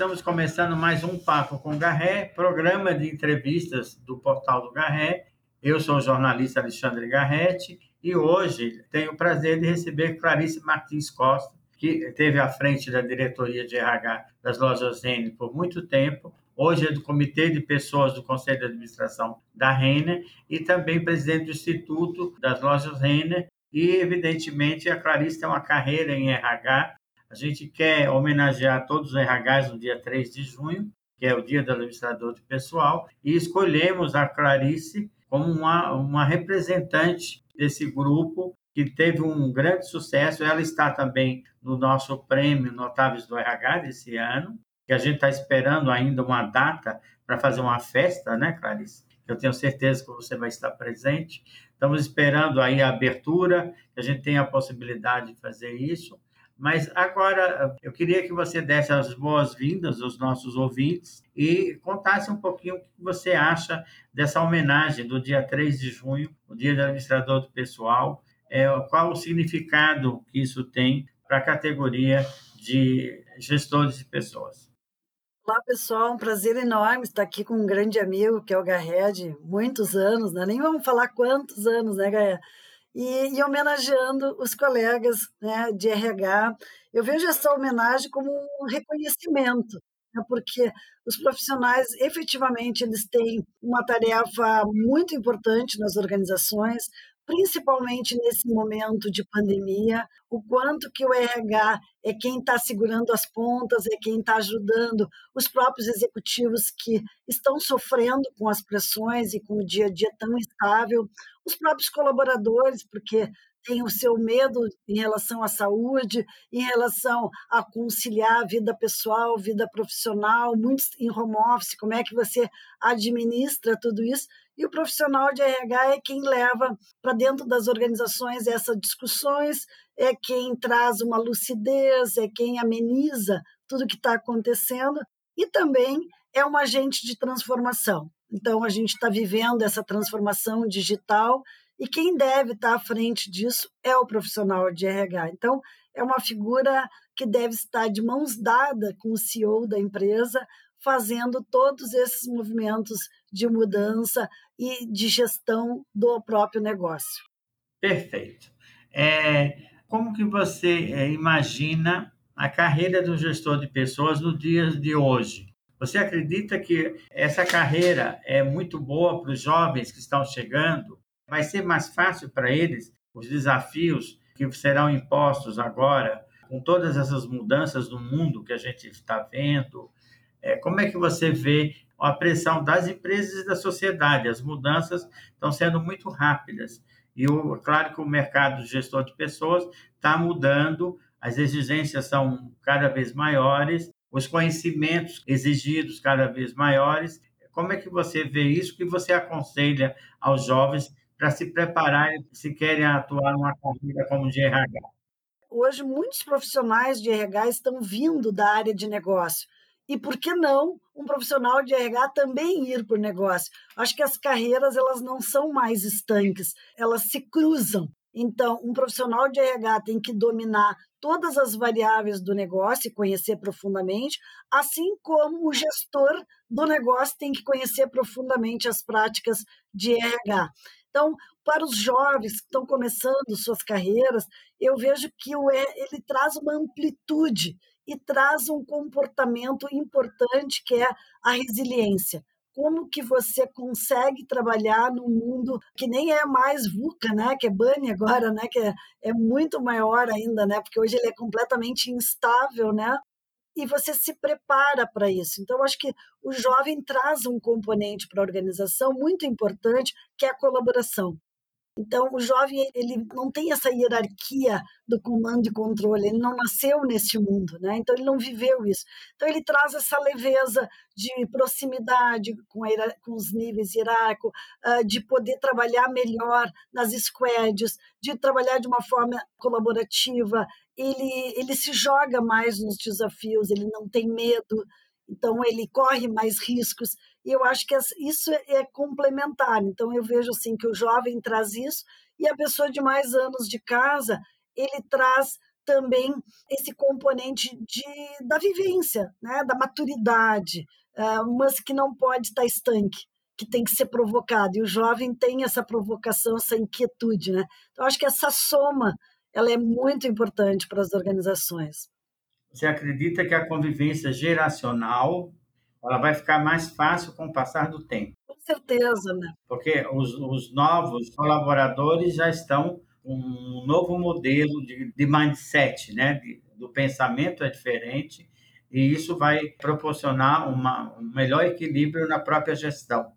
estamos começando mais um Papo com Garré, programa de entrevistas do portal do Garré. Eu sou o jornalista Alexandre Garretti e hoje tenho o prazer de receber Clarice Martins Costa, que esteve à frente da diretoria de RH das lojas Renner por muito tempo. Hoje é do Comitê de Pessoas do Conselho de Administração da Renner e também presidente do Instituto das Lojas Renner. E, evidentemente, a Clarice tem uma carreira em RH a gente quer homenagear todos os RHs no dia 3 de junho, que é o dia do administrador de pessoal, e escolhemos a Clarice como uma, uma representante desse grupo que teve um grande sucesso. Ela está também no nosso prêmio Notáveis do RH desse ano, que a gente está esperando ainda uma data para fazer uma festa, né, Clarice? Eu tenho certeza que você vai estar presente. Estamos esperando aí a abertura, que a gente tenha a possibilidade de fazer isso. Mas agora eu queria que você desse as boas-vindas aos nossos ouvintes e contasse um pouquinho o que você acha dessa homenagem do dia 3 de junho, o Dia do Administrador do Pessoal, é, qual o significado que isso tem para a categoria de gestores de pessoas. Olá, pessoal, um prazer enorme estar aqui com um grande amigo, que é o Garred, muitos anos, né? nem vamos falar quantos anos, né, Garred? E, e homenageando os colegas né, de RH. Eu vejo essa homenagem como um reconhecimento, né, porque os profissionais efetivamente eles têm uma tarefa muito importante nas organizações, principalmente nesse momento de pandemia, o quanto que o RH é quem está segurando as pontas, é quem está ajudando os próprios executivos que estão sofrendo com as pressões e com o dia a dia tão instável, os próprios colaboradores, porque tem o seu medo em relação à saúde, em relação a conciliar vida pessoal, vida profissional, muitos em home office, como é que você administra tudo isso. E o profissional de RH é quem leva para dentro das organizações essas discussões, é quem traz uma lucidez, é quem ameniza tudo que está acontecendo e também é um agente de transformação. Então, a gente está vivendo essa transformação digital e quem deve estar tá à frente disso é o profissional de RH. Então, é uma figura que deve estar de mãos dadas com o CEO da empresa, fazendo todos esses movimentos de mudança e de gestão do próprio negócio. Perfeito. É, como que você é, imagina a carreira do gestor de pessoas no dia de hoje? Você acredita que essa carreira é muito boa para os jovens que estão chegando? Vai ser mais fácil para eles os desafios que serão impostos agora, com todas essas mudanças no mundo que a gente está vendo? É, como é que você vê a pressão das empresas e da sociedade? As mudanças estão sendo muito rápidas. E, o, claro que o mercado gestor de pessoas está mudando, as exigências são cada vez maiores os conhecimentos exigidos cada vez maiores. Como é que você vê isso? Que você aconselha aos jovens para se prepararem se querem atuar numa carreira como de RH? Hoje, muitos profissionais de RH estão vindo da área de negócio. E por que não um profissional de RH também ir o negócio? Acho que as carreiras elas não são mais estanques, elas se cruzam. Então, um profissional de RH tem que dominar todas as variáveis do negócio e conhecer profundamente, assim como o gestor do negócio tem que conhecer profundamente as práticas de RH. Então, para os jovens que estão começando suas carreiras, eu vejo que o ele traz uma amplitude e traz um comportamento importante que é a resiliência como que você consegue trabalhar num mundo que nem é mais VUCA, né, que é BANI agora, né, que é, é muito maior ainda, né, porque hoje ele é completamente instável, né, e você se prepara para isso. Então, acho que o jovem traz um componente para a organização muito importante, que é a colaboração. Então, o jovem ele não tem essa hierarquia do comando e controle, ele não nasceu nesse mundo, né? Então, ele não viveu isso. Então, ele traz essa leveza de proximidade com, a, com os níveis hierárquicos, uh, de poder trabalhar melhor nas squads, de trabalhar de uma forma colaborativa. Ele, ele se joga mais nos desafios, ele não tem medo, então ele corre mais riscos. E eu acho que isso é complementar. Então eu vejo assim que o jovem traz isso e a pessoa de mais anos de casa, ele traz também esse componente de, da vivência, né? da maturidade, uh, mas que não pode estar estanque, que tem que ser provocado. E o jovem tem essa provocação, essa inquietude. Né? Então, acho que essa soma ela é muito importante para as organizações. Você acredita que a convivência geracional ela vai ficar mais fácil com o passar do tempo? Com certeza, né? Porque os, os novos colaboradores já estão um novo modelo de, de mindset, né? De, do pensamento é diferente e isso vai proporcionar uma, um melhor equilíbrio na própria gestão.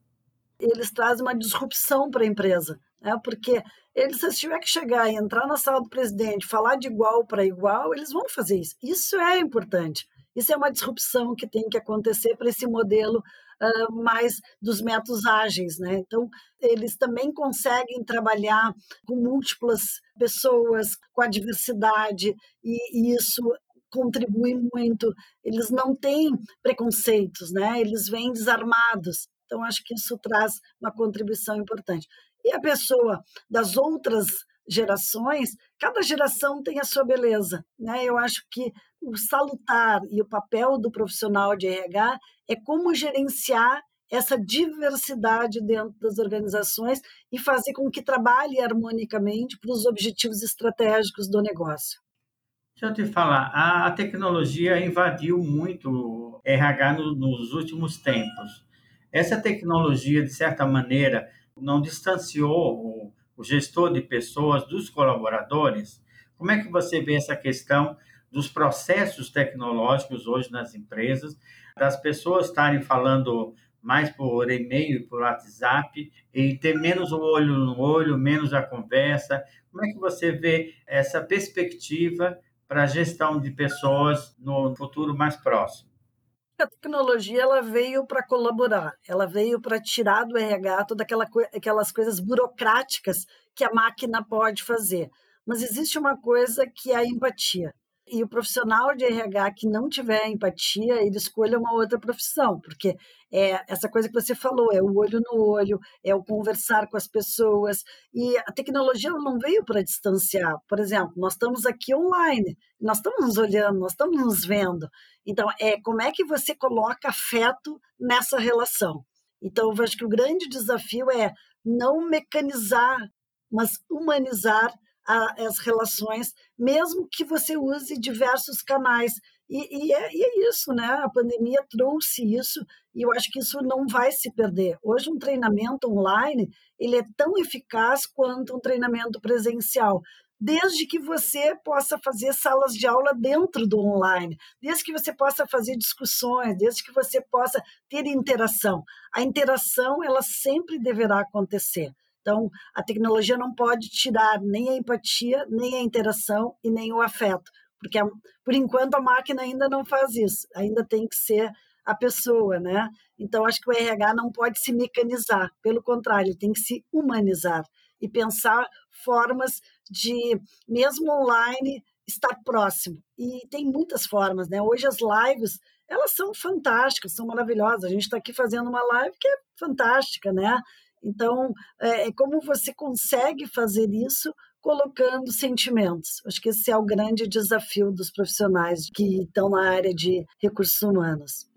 Eles trazem uma disrupção para a empresa, né? porque eles, se tiver que chegar e entrar na sala do presidente, falar de igual para igual, eles vão fazer isso. Isso é importante. Isso é uma disrupção que tem que acontecer para esse modelo uh, mais dos métodos ágeis. Né? Então, eles também conseguem trabalhar com múltiplas pessoas, com a diversidade, e, e isso contribui muito. Eles não têm preconceitos, né? eles vêm desarmados. Então, acho que isso traz uma contribuição importante. E a pessoa das outras gerações, cada geração tem a sua beleza. Né? Eu acho que o salutar e o papel do profissional de RH é como gerenciar essa diversidade dentro das organizações e fazer com que trabalhe harmonicamente para os objetivos estratégicos do negócio. Deixa eu te falar, a tecnologia invadiu muito o RH nos últimos tempos. Essa tecnologia, de certa maneira, não distanciou o, gestor de pessoas dos colaboradores? Como é que você vê essa questão dos processos tecnológicos hoje nas empresas, das pessoas estarem falando mais por e-mail e por WhatsApp e ter menos o olho no olho, menos a conversa. Como é que você vê essa perspectiva para a gestão de pessoas no futuro mais próximo? A tecnologia ela veio para colaborar, ela veio para tirar do RH todas aquela, aquelas coisas burocráticas que a máquina pode fazer. Mas existe uma coisa que é a empatia. E o profissional de RH que não tiver empatia, ele escolha uma outra profissão, porque é essa coisa que você falou, é o olho no olho, é o conversar com as pessoas. E a tecnologia não veio para distanciar. Por exemplo, nós estamos aqui online, nós estamos nos olhando, nós estamos nos vendo. Então, é como é que você coloca afeto nessa relação? Então, eu acho que o grande desafio é não mecanizar, mas humanizar a, as relações, mesmo que você use diversos canais. E, e, é, e, é, isso, né? A pandemia trouxe isso e eu acho que isso não vai se perder. Hoje um treinamento online ele é tão eficaz quanto um treinamento presencial, desde que você possa fazer salas de aula dentro do online, desde que você possa fazer discussões, desde que você possa ter interação. A interação ela sempre deverá acontecer. Então, a tecnologia não pode tirar nem a empatia, nem a interação e nem o afeto, porque por enquanto a máquina ainda não faz isso, ainda tem que ser a pessoa, né? Então, acho que o RH não pode se mecanizar, pelo contrário, ele tem que se humanizar e pensar formas de, mesmo online, estar próximo. E tem muitas formas, né? Hoje as lives, elas são fantásticas, são maravilhosas. A gente está aqui fazendo uma live que é fantástica, né? Então, é, é como você consegue fazer isso colocando sentimentos. Acho que esse é o grande desafio dos profissionais que estão na área de recursos humanos.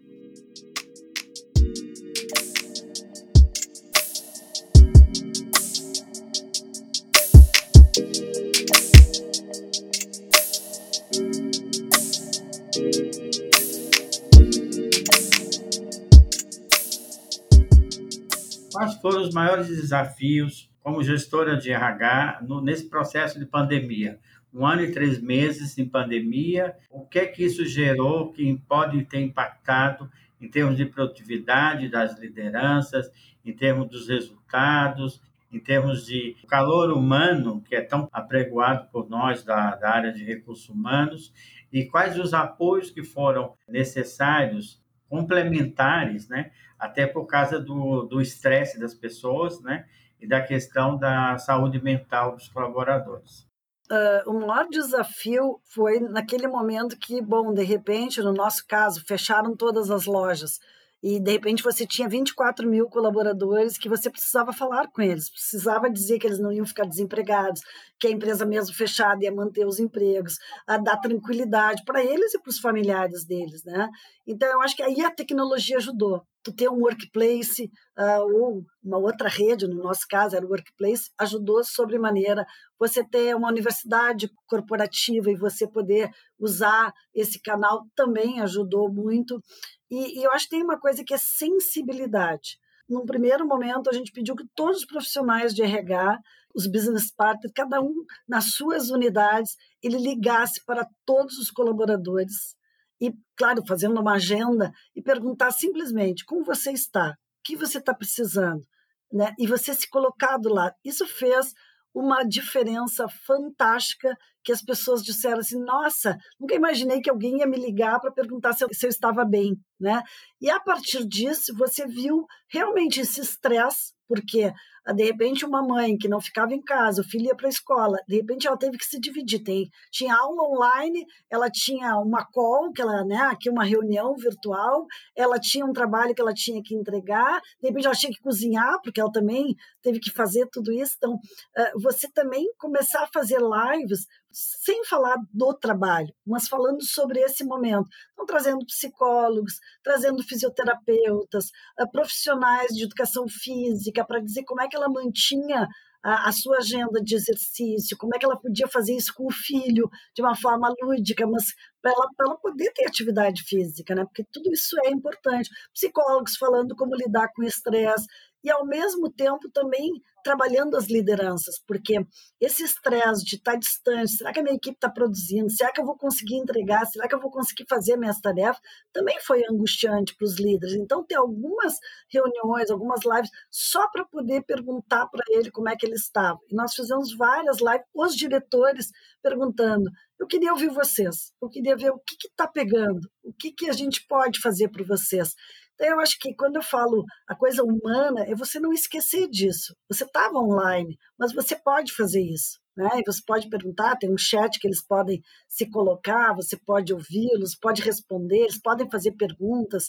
Foram os maiores desafios como gestora de RH no, nesse processo de pandemia? Um ano e três meses em pandemia, o que é que isso gerou que pode ter impactado em termos de produtividade das lideranças, em termos dos resultados, em termos de calor humano, que é tão apregoado por nós da, da área de recursos humanos, e quais os apoios que foram necessários complementares, né? Até por causa do estresse das pessoas, né? E da questão da saúde mental dos colaboradores. Uh, o maior desafio foi naquele momento que, bom, de repente, no nosso caso, fecharam todas as lojas. E de repente você tinha 24 mil colaboradores que você precisava falar com eles, precisava dizer que eles não iam ficar desempregados, que a empresa mesmo fechada ia manter os empregos, a dar tranquilidade para eles e para os familiares deles, né? Então eu acho que aí a tecnologia ajudou. Tu ter um workplace uh, ou uma outra rede, no nosso caso era o workplace, ajudou sobremaneira. Você ter uma universidade corporativa e você poder usar esse canal também ajudou muito. E, e eu acho que tem uma coisa que é sensibilidade. Num primeiro momento, a gente pediu que todos os profissionais de RH, os business partners, cada um nas suas unidades, ele ligasse para todos os colaboradores e, claro, fazendo uma agenda e perguntar simplesmente como você está, o que você está precisando, né? E você se colocar do lado. Isso fez uma diferença fantástica que as pessoas disseram assim, nossa, nunca imaginei que alguém ia me ligar para perguntar se eu, se eu, estava bem, né? E a partir disso, você viu realmente esse estresse, porque ah, de repente uma mãe que não ficava em casa, o filho ia para a escola, de repente ela teve que se dividir, tem, tinha aula online, ela tinha uma call, que ela, né, aqui uma reunião virtual, ela tinha um trabalho que ela tinha que entregar, de repente ela tinha que cozinhar, porque ela também teve que fazer tudo isso, então ah, você também começar a fazer lives sem falar do trabalho, mas falando sobre esse momento. Então, trazendo psicólogos, trazendo fisioterapeutas, ah, profissionais de educação física, para dizer como é que ela mantinha a, a, sua agenda de exercício, como é que ela podia fazer isso com o filho de uma forma lúdica, mas para ela, ela poder ter atividade física, né? Porque tudo isso é importante. Psicólogos falando como lidar com estresse, e, ao mesmo tempo, também trabalhando as lideranças, porque esse estresse de estar distante, será que a minha equipe está produzindo? Será que eu vou conseguir entregar? Será que eu vou conseguir fazer minhas tarefas? Também foi angustiante para os líderes. Então, ter algumas reuniões, algumas lives, só para poder perguntar para ele como é que ele estava. E nós fizemos várias lives, os diretores perguntando: eu queria ouvir vocês, eu queria ver o que está pegando, o que, que a gente pode fazer para vocês. Então, eu acho que quando eu falo a coisa humana, é você não esquecer disso. Você estava online, mas você pode fazer isso. Né? E você pode perguntar, tem um chat que eles podem se colocar, você pode ouvi-los, pode responder, eles podem fazer perguntas.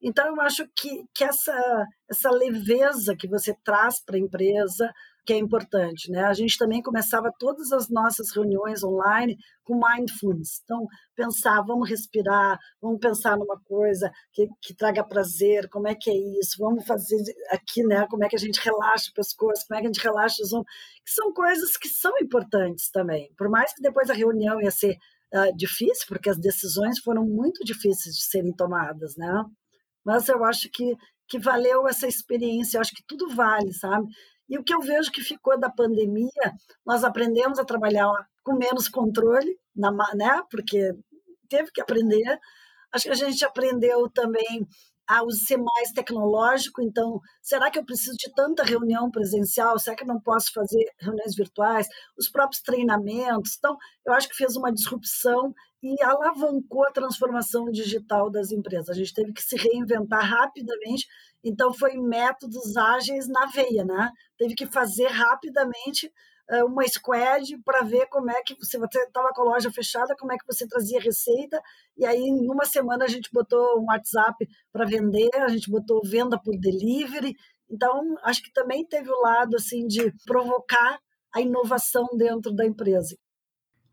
Então, eu acho que, que essa, essa leveza que você traz para a empresa, que é importante, né? A gente também começava todas as nossas reuniões online com mindfulness. Então, pensar, vamos respirar, vamos pensar numa coisa que, que traga prazer, como é que é isso, vamos fazer aqui, né? Como é que a gente relaxa o pescoço, como é que a gente relaxa os ombros, que são coisas que são importantes também. Por mais que depois a reunião ia ser uh, difícil, porque as decisões foram muito difíceis de serem tomadas, né? Mas eu acho que, que valeu essa experiência, eu acho que tudo vale, sabe? E o que eu vejo que ficou da pandemia, nós aprendemos a trabalhar com menos controle, na, né? Porque teve que aprender. Acho que a gente aprendeu também a ser mais tecnológico. Então, será que eu preciso de tanta reunião presencial? Será que eu não posso fazer reuniões virtuais? Os próprios treinamentos. Então, eu acho que fez uma disrupção e alavancou a transformação digital das empresas. A gente teve que se reinventar rapidamente, então foi métodos ágeis na veia, né? Teve que fazer rapidamente uma squad para ver como é que você estava com a loja fechada, como é que você trazia receita, e aí em uma semana a gente botou um WhatsApp para vender, a gente botou venda por delivery, então acho que também teve o lado assim de provocar a inovação dentro da empresa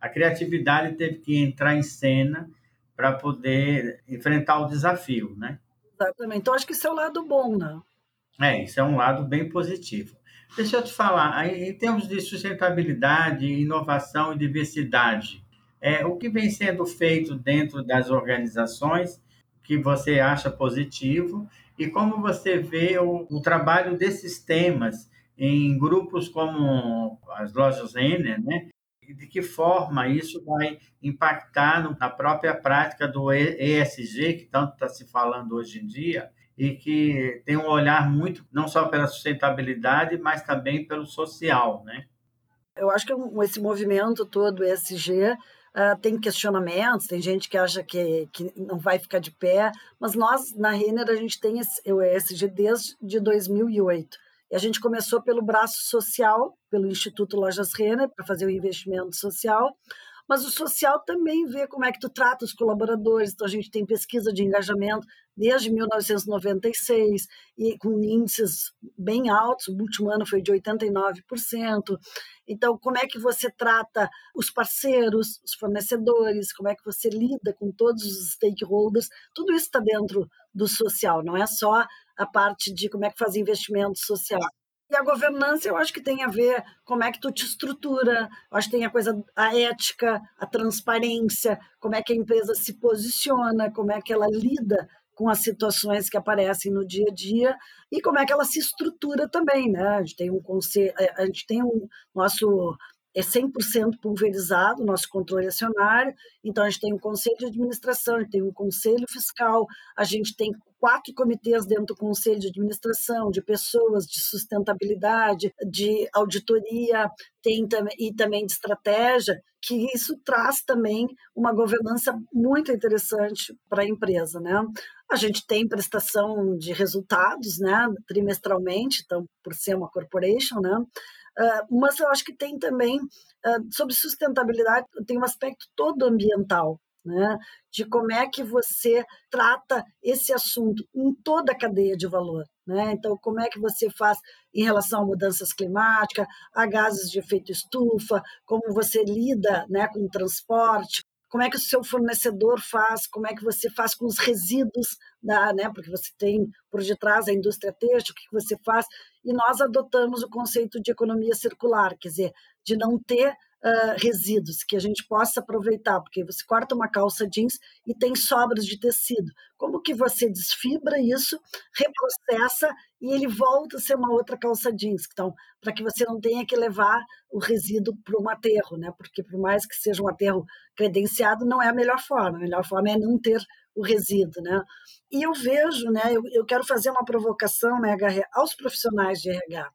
a criatividade teve que entrar em cena para poder enfrentar o desafio, né? Exatamente. Então, acho que isso é o lado bom, né? É, isso é um lado bem positivo. Deixa eu te falar, em termos de sustentabilidade, inovação e diversidade, é, o que vem sendo feito dentro das organizações que você acha positivo e como você vê o, o trabalho desses temas em grupos como as lojas Renner, né, de que forma isso vai impactar na própria prática do ESG, que tanto está se falando hoje em dia, e que tem um olhar muito, não só pela sustentabilidade, mas também pelo social, né? Eu acho que esse movimento todo ESG Uh, tem questionamentos, tem gente que acha que, que não vai ficar de pé, mas nós, na Renner, a gente tem esse, o ESG desde 2008. E a gente começou pelo braço social, pelo Instituto Lojas Renner, para fazer o investimento social, mas o social também vê como é que tu trata os colaboradores. Então, a gente tem pesquisa de engajamento desde 1996 e com índices bem altos, o último ano foi de 89%. Então, como é que você trata os parceiros, os fornecedores, como é que você lida com todos os stakeholders? Tudo isso está dentro do social, não é só a parte de como é que faz investimento social. E a governança, eu acho que tem a ver como é que tu te estrutura, eu acho que tem a coisa, a ética, a transparência, como é que a empresa se posiciona, como é que ela lida com as situações que aparecem no dia a dia e como é que ela se estrutura também, né? A gente tem um conselho, a gente tem um nosso é 100% pulverizado, nosso controle acionário. Então, a gente tem um conselho de administração, a gente tem um conselho fiscal, a gente tem quatro comitês dentro do conselho de administração, de pessoas, de sustentabilidade, de auditoria, tem e também de estratégia, que isso traz também uma governança muito interessante para a empresa, né? A gente tem prestação de resultados, né, trimestralmente, então por ser uma corporation, né? Uh, mas eu acho que tem também, uh, sobre sustentabilidade, tem um aspecto todo ambiental, né? de como é que você trata esse assunto em toda a cadeia de valor. Né? Então, como é que você faz em relação a mudanças climáticas, a gases de efeito estufa, como você lida né, com o transporte, como é que o seu fornecedor faz, como é que você faz com os resíduos, da, né, porque você tem por detrás a indústria têxtil, o que você faz, e nós adotamos o conceito de economia circular, quer dizer, de não ter uh, resíduos que a gente possa aproveitar, porque você corta uma calça jeans e tem sobras de tecido. Como que você desfibra isso, reprocessa e ele volta a ser uma outra calça jeans? Então, para que você não tenha que levar o resíduo para um aterro, né? Porque por mais que seja um aterro credenciado, não é a melhor forma. A melhor forma é não ter o resíduo, né? E eu vejo, né? Eu, eu quero fazer uma provocação, né, aos profissionais de RH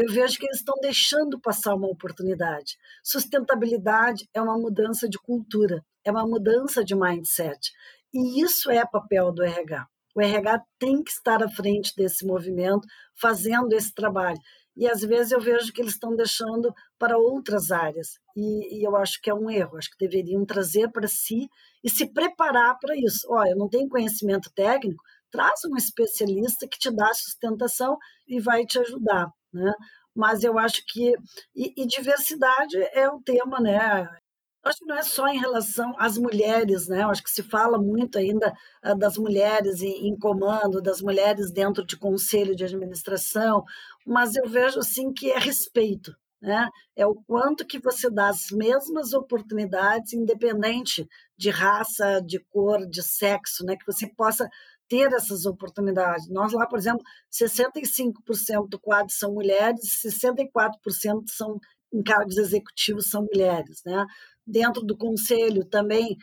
eu vejo que eles estão deixando passar uma oportunidade. Sustentabilidade é uma mudança de cultura, é uma mudança de mindset. E isso é papel do RH. O RH tem que estar à frente desse movimento, fazendo esse trabalho. E às vezes eu vejo que eles estão deixando para outras áreas. E, e eu acho que é um erro. Acho que deveriam trazer para si e se preparar para isso. Olha, eu não tenho conhecimento técnico, traz um especialista que te dá sustentação e vai te ajudar né? Mas eu acho que e, e diversidade é o tema, né? acho que não é só em relação às mulheres, né? Eu acho que se fala muito ainda uh, das mulheres em, comando, das mulheres dentro de conselho de administração, mas eu vejo assim que é respeito, né? É o quanto que você dá as mesmas oportunidades, independente de raça, de cor, de sexo, né? Que você possa ter essas oportunidades. Nós lá, por exemplo, 65% do quadro são mulheres, 64% são em cargos executivos são mulheres, né? Dentro do conselho também,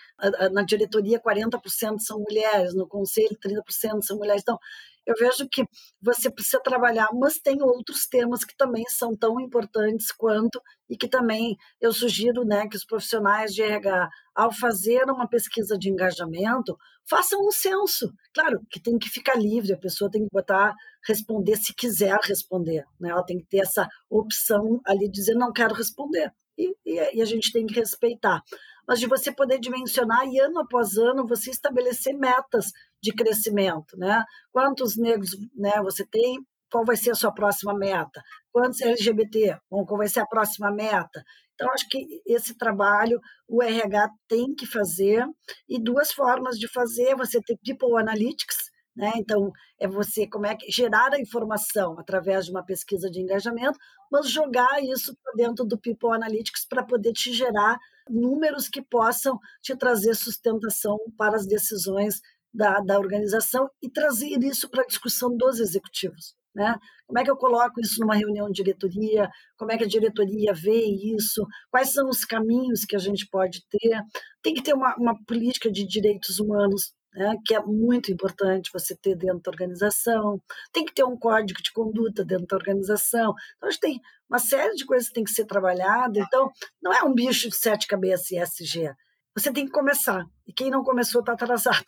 na diretoria 40% são mulheres, no conselho 30% são mulheres. Então, eu vejo que você precisa trabalhar, mas tem outros temas que também são tão importantes quanto e que também eu sugiro né, que os profissionais de RH, ao fazer uma pesquisa de engajamento, façam um censo. Claro que tem que ficar livre, a pessoa tem que botar, responder se quiser responder. Né? Ela tem que ter essa opção ali de dizer não quero responder. E, e, e a gente tem que respeitar mas de você poder dimensionar e ano após ano você estabelecer metas de crescimento, né? Quantos negros, né, você tem? Qual vai ser a sua próxima meta? Quantos LGBT? Bom, qual vai ser a próxima meta? Então, acho que esse trabalho o RH tem que fazer, e duas formas de fazer: você ter People Analytics, né? Então, é você como é que gerar a informação através de uma pesquisa de engajamento, mas jogar isso dentro do People Analytics para poder te gerar números que possam te trazer sustentação para as decisões da, da organização e trazer isso para a discussão dos executivos. Né? Como é que eu coloco isso numa reunião de diretoria? Como é que a diretoria vê isso? Quais são os caminhos que a gente pode ter? Tem que ter uma, uma política de direitos humanos né, que é muito importante você ter dentro da organização, tem que ter um código de conduta dentro da organização. Então, a gente tem uma série de coisas que tem que ser trabalhada. Então, não é um bicho de sete cabeças ESG. Você tem que começar. E quem não começou está atrasado.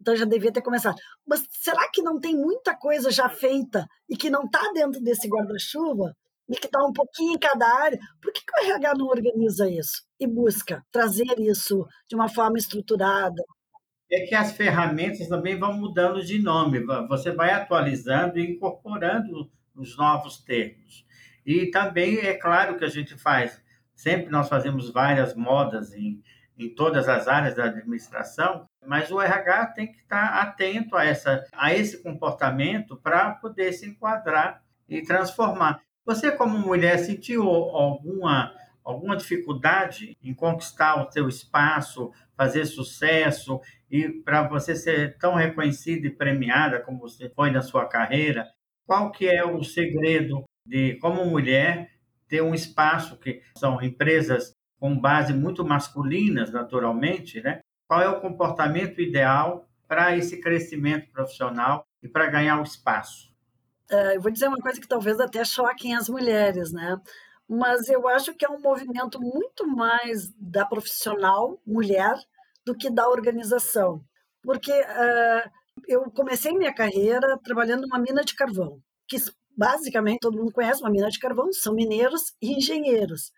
Então já devia ter começado. Mas será que não tem muita coisa já feita e que não está dentro desse guarda-chuva? e que está um pouquinho em cada área, por que, que o RH não organiza isso e busca trazer isso de uma forma estruturada? É que as ferramentas também vão mudando de nome, você vai atualizando e incorporando os novos termos. E também é claro que a gente faz, sempre nós fazemos várias modas em, em todas as áreas da administração, mas o RH tem que estar atento a, essa, a esse comportamento para poder se enquadrar e transformar. Você, como mulher, sentiu alguma, alguma dificuldade em conquistar o seu espaço, fazer sucesso e para você ser tão reconhecida e premiada como você foi na sua carreira? Qual que é o segredo de, como mulher, ter um espaço que são empresas com base muito masculinas, naturalmente, né? Qual é o comportamento ideal para esse crescimento profissional e para ganhar o espaço? É, eu vou dizer uma coisa que talvez até choquem as mulheres, né? Mas eu acho que é um movimento muito mais da profissional mulher do que da organização. Porque uh, eu comecei minha carreira trabalhando numa mina de carvão, que basicamente todo mundo conhece uma mina de carvão, são mineiros e engenheiros.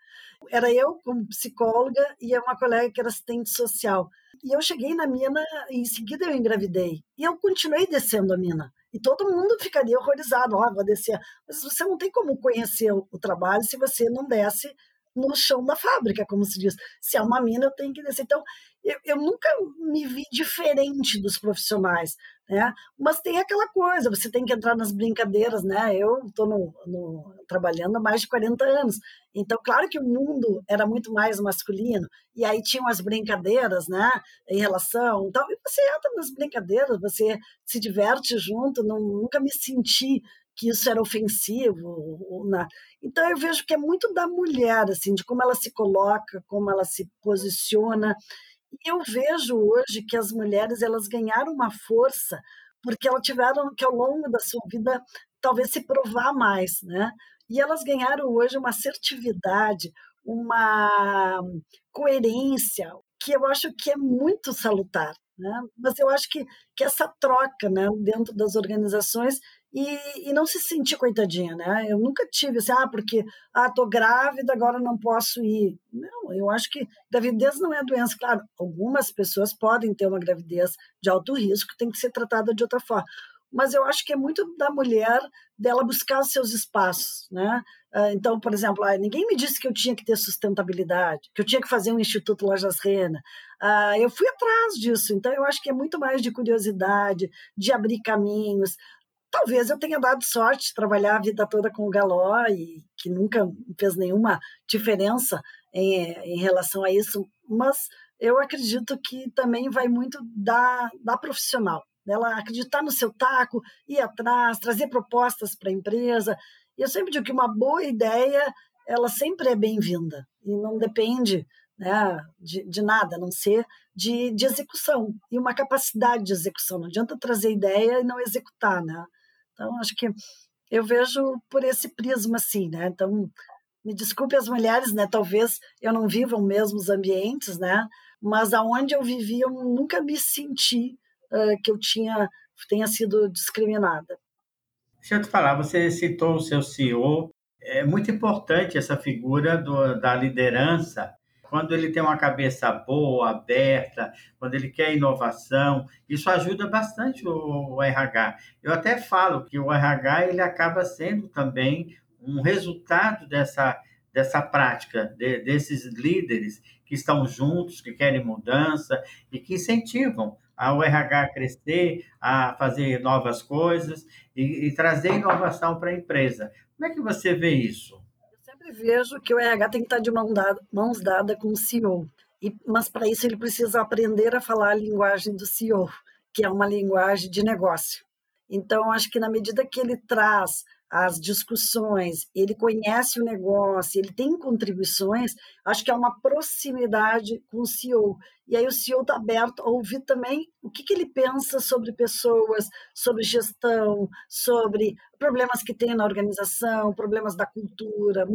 Era eu como psicóloga e uma colega que era assistente social. E eu cheguei na mina e em seguida eu engravidei. E eu continuei descendo a mina. E todo mundo ficaria horrorizado, ó, oh, vou descer. Mas você não tem como conhecer o trabalho se você não desce no chão da fábrica, como se diz. Se é uma mina, eu tenho que descer. Então, eu, eu nunca me vi diferente dos profissionais, né? Mas tem aquela coisa, você tem que entrar nas brincadeiras, né? Eu estou no, no, trabalhando há mais de 40 anos, então, claro que o mundo era muito mais masculino, e aí tinham as brincadeiras, né? Em relação. Então, você entra nas brincadeiras, você se diverte junto, não, nunca me senti que isso era ofensivo. Na... Então eu vejo que é muito da mulher, assim, de como ela se coloca, como ela se posiciona. E eu vejo hoje que as mulheres elas ganharam uma força porque elas tiveram que ao longo da sua vida talvez se provar mais, né? E elas ganharam hoje uma assertividade, uma coerência que eu acho que é muito salutar. Né? Mas eu acho que, que essa troca né, dentro das organizações e, e não se sentir coitadinha, né? Eu nunca tive assim, ah, porque ah, tô grávida, agora não posso ir. Não, eu acho que gravidez não é doença. Claro, algumas pessoas podem ter uma gravidez de alto risco, tem que ser tratada de outra forma. Mas eu acho que é muito da mulher dela buscar os seus espaços, né? Ah, então, por exemplo, ah, ninguém me disse que eu tinha que ter sustentabilidade, que eu tinha que fazer um Instituto Lojas Rena. Ah, eu fui atrás disso, então eu acho que é muito mais de curiosidade, de abrir caminhos. Talvez eu tenha dado sorte de trabalhar a vida toda com o Galó e que nunca fez nenhuma diferença em, em relação a isso, mas eu acredito que também vai muito da, da profissional, dela acreditar no seu taco, ir atrás, trazer propostas para a empresa. E eu sempre digo que uma boa ideia, ela sempre é bem-vinda e não depende né, de, de nada, a não ser de, de execução e uma capacidade de execução. Não adianta trazer ideia e não executar, né? Então, acho que eu vejo por esse prisma assim, né? Então, me desculpe as mulheres, né? Talvez eu não viva os mesmos ambientes, né? Mas aonde eu vivi, eu nunca me senti uh, que eu tinha tenha sido discriminada. Deixa eu te falar, você citou o seu CEO. É muito importante essa figura do, da liderança quando ele tem uma cabeça boa, aberta, quando ele quer inovação, isso ajuda bastante o, RH. Eu até falo que o RH ele acaba sendo também um resultado dessa, dessa prática, de, desses líderes que estão juntos, que querem mudança e que incentivam o RH a crescer, a fazer novas coisas e, e trazer inovação para a empresa. Como é que você vê isso? Vejo que o RH tem que estar de mão dada, mãos dadas com o CEO. E, mas para isso ele precisa aprender a falar a linguagem do CEO, que é uma linguagem de negócio. Então, acho que na medida que ele traz as discussões, ele conhece o negócio, ele tem contribuições, acho que é uma proximidade com o CEO. E aí o CEO está aberto a ouvir também o que, que ele pensa sobre pessoas, sobre gestão, sobre problemas que tem na organização, problemas da cultura,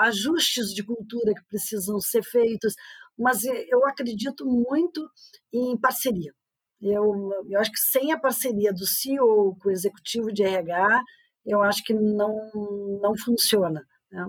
ajustes de cultura que precisam ser feitos. Mas eu acredito muito em parceria. Eu, eu acho que sem a parceria do CEO com o executivo de RH, eu acho que não, não funciona. Né?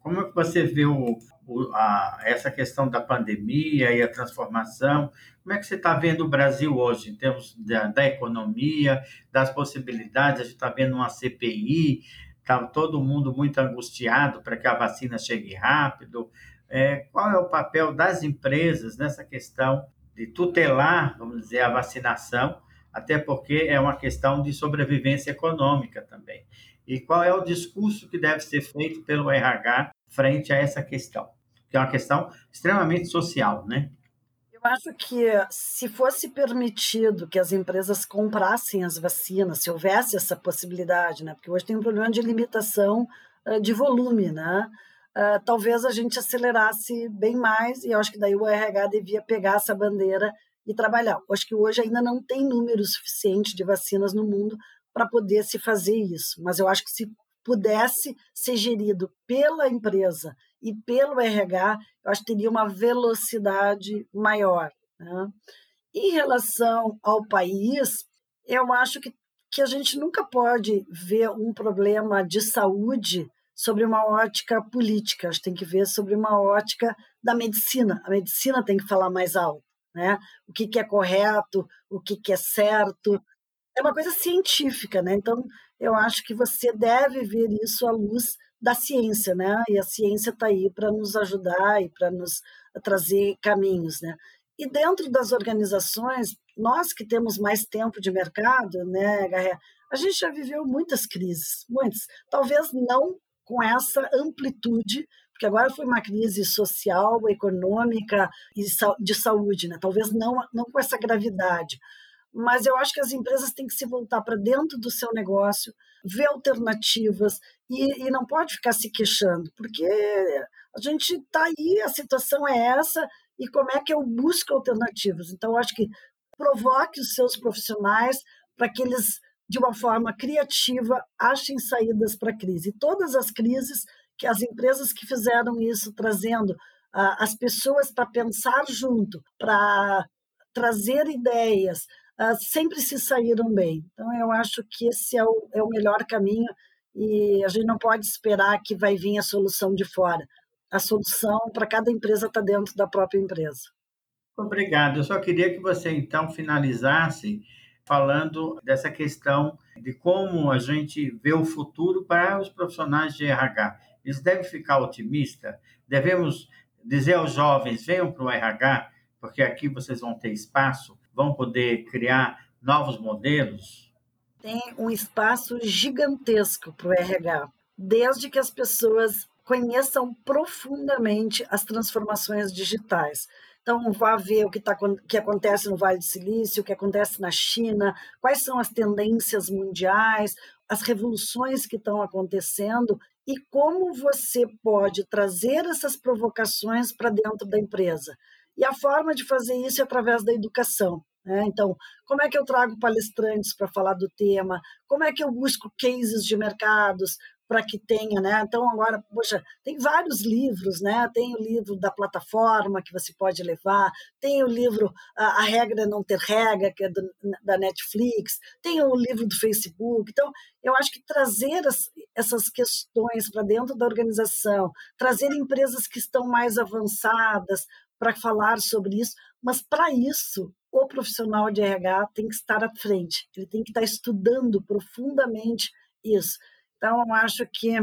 Como é que você vê o, o, a, essa questão da pandemia e a transformação? Como é que você está vendo o Brasil hoje, em termos da, da economia, das possibilidades? A gente está vendo uma CPI, está todo mundo muito angustiado para que a vacina chegue rápido. É, qual é o papel das empresas nessa questão de tutelar, vamos dizer, a vacinação, até porque é uma questão de sobrevivência econômica também e qual é o discurso que deve ser feito pelo RH frente a essa questão, que é uma questão extremamente social, né? Eu acho que se fosse permitido que as empresas comprassem as vacinas, se houvesse essa possibilidade, né? Porque hoje tem um problema de limitação de volume, né? Talvez a gente acelerasse bem mais e eu acho que daí o RH devia pegar essa bandeira e trabalhar. Eu acho que hoje ainda não tem número suficiente de vacinas no mundo para poder se fazer isso. Mas eu acho que se pudesse ser gerido pela empresa e pelo RH, eu acho que teria uma velocidade maior. Né? Em relação ao país, eu acho que, que a gente nunca pode ver um problema de saúde sobre uma ótica política, a gente tem que ver sobre uma ótica da medicina. A medicina tem que falar mais alto, né? O que, que é correto, o que, que é certo, é uma coisa científica, né? Então, eu acho que você deve ver isso à luz da ciência, né? E a ciência está aí para nos ajudar e para nos trazer caminhos, né? E dentro das organizações, nós que temos mais tempo de mercado, né, Garré, a gente já viveu muitas crises, muitas. Talvez não com essa amplitude, porque agora foi uma crise social, econômica e de saúde, né? Talvez não, não com essa gravidade, mas eu acho que as empresas têm que se voltar para dentro do seu negócio, ver alternativas e, e não pode ficar se queixando, porque a gente está aí, a situação é essa, e como é que eu busco alternativas? Então, eu acho que provoque os seus profissionais para que eles, de uma forma criativa, achem saídas para a crise. Todas as crises, que as empresas que fizeram isso, trazendo uh, as pessoas para pensar junto, para trazer ideias, uh, sempre se saíram bem. Então, eu acho que esse é o, é o melhor caminho e a gente não pode esperar que vai vir a solução de fora. A solução para cada empresa está dentro da própria empresa. Obrigado. Eu só queria que você, então, finalizasse falando dessa questão de como a gente vê o futuro para os profissionais de RH. Eles devem ficar otimistas? Devemos dizer aos jovens: venham para o RH, porque aqui vocês vão ter espaço vão poder criar novos modelos? Tem um espaço gigantesco para o RH, desde que as pessoas conheçam profundamente as transformações digitais. Então, vá ver o que, tá, que acontece no Vale do Silício, o que acontece na China, quais são as tendências mundiais, as revoluções que estão acontecendo e como você pode trazer essas provocações para dentro da empresa. E a forma de fazer isso é através da educação. Né? Então, como é que eu trago palestrantes para falar do tema? Como é que eu busco cases de mercados para que tenha, né? Então agora, poxa, tem vários livros, né? Tem o livro da plataforma que você pode levar, tem o livro A, a Regra Não Ter Regra, que é do, da Netflix, tem o livro do Facebook. Então, eu acho que trazer as, essas questões para dentro da organização, trazer empresas que estão mais avançadas para falar sobre isso, mas para isso o profissional de RH tem que estar à frente, ele tem que estar estudando profundamente isso. Então, eu acho que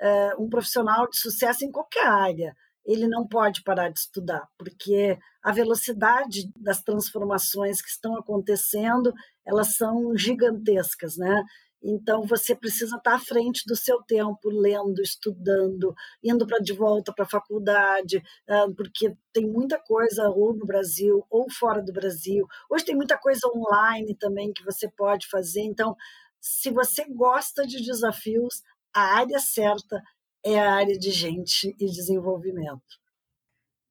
é, um profissional de sucesso em qualquer área, ele não pode parar de estudar, porque a velocidade das transformações que estão acontecendo, elas são gigantescas, né? Então você precisa estar à frente do seu tempo, lendo, estudando, indo para de volta para a faculdade, porque tem muita coisa ou no Brasil ou fora do Brasil. Hoje tem muita coisa online também que você pode fazer. Então, se você gosta de desafios, a área certa é a área de gente e desenvolvimento.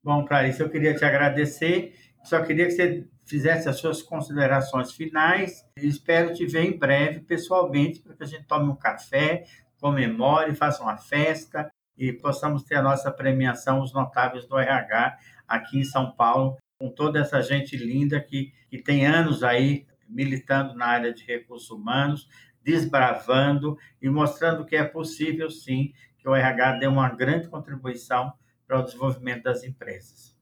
Bom, Clarice, eu queria te agradecer. Só queria que você fizesse as suas considerações finais. Espero te ver em breve, pessoalmente, para que a gente tome um café, comemore, faça uma festa e possamos ter a nossa premiação, os notáveis do RH, aqui em São Paulo, com toda essa gente linda que, que tem anos aí militando na área de recursos humanos, desbravando e mostrando que é possível, sim, que o RH dê uma grande contribuição para o desenvolvimento das empresas.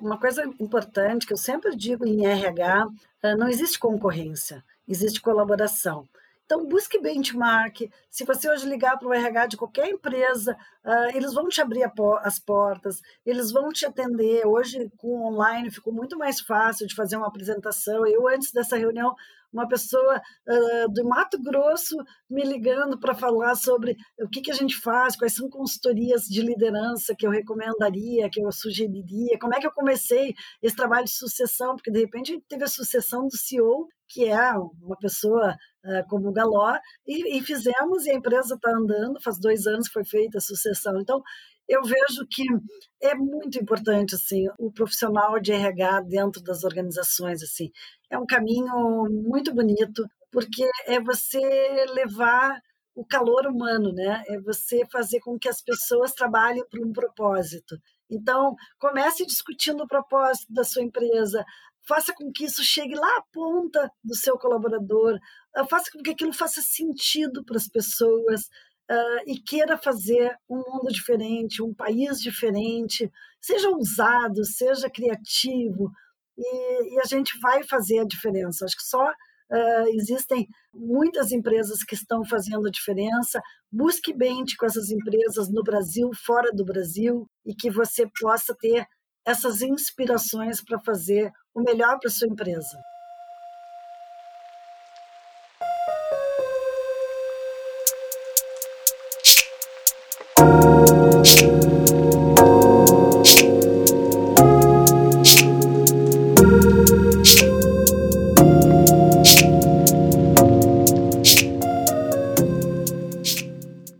Uma coisa importante que eu sempre digo em RH, eh, não existe concorrência, existe colaboração. Então, busque benchmark. Se você hoje ligar para o RH de qualquer empresa, uh, eles vão te abrir as portas, eles vão te atender. Hoje, com online, ficou muito mais fácil de fazer uma apresentação. Eu, antes dessa reunião, uma pessoa uh, do Mato Grosso me ligando para falar sobre o que, que a gente faz, quais são consultorias de liderança que eu recomendaria, que eu sugeriria, como é que eu comecei esse trabalho de sucessão, porque de repente a gente teve a sucessão do CEO, que é uma pessoa uh, como o Galó, e, e fizemos, e a empresa está andando, faz dois anos que foi feita a sucessão. Então, eu vejo que é muito importante assim o profissional de RH dentro das organizações assim. É um caminho muito bonito porque é você levar o calor humano né? É você fazer com que as pessoas trabalhem para um propósito. Então comece discutindo o propósito da sua empresa faça com que isso chegue lá à ponta do seu colaborador faça com que aquilo faça sentido para as pessoas uh, e queira fazer um mundo diferente, um país diferente, seja ousado, seja criativo, e, e a gente vai fazer a diferença. Acho que só uh, existem muitas empresas que estão fazendo a diferença. Busque bem com essas empresas no Brasil, fora do Brasil, e que você possa ter essas inspirações para fazer o melhor para sua empresa.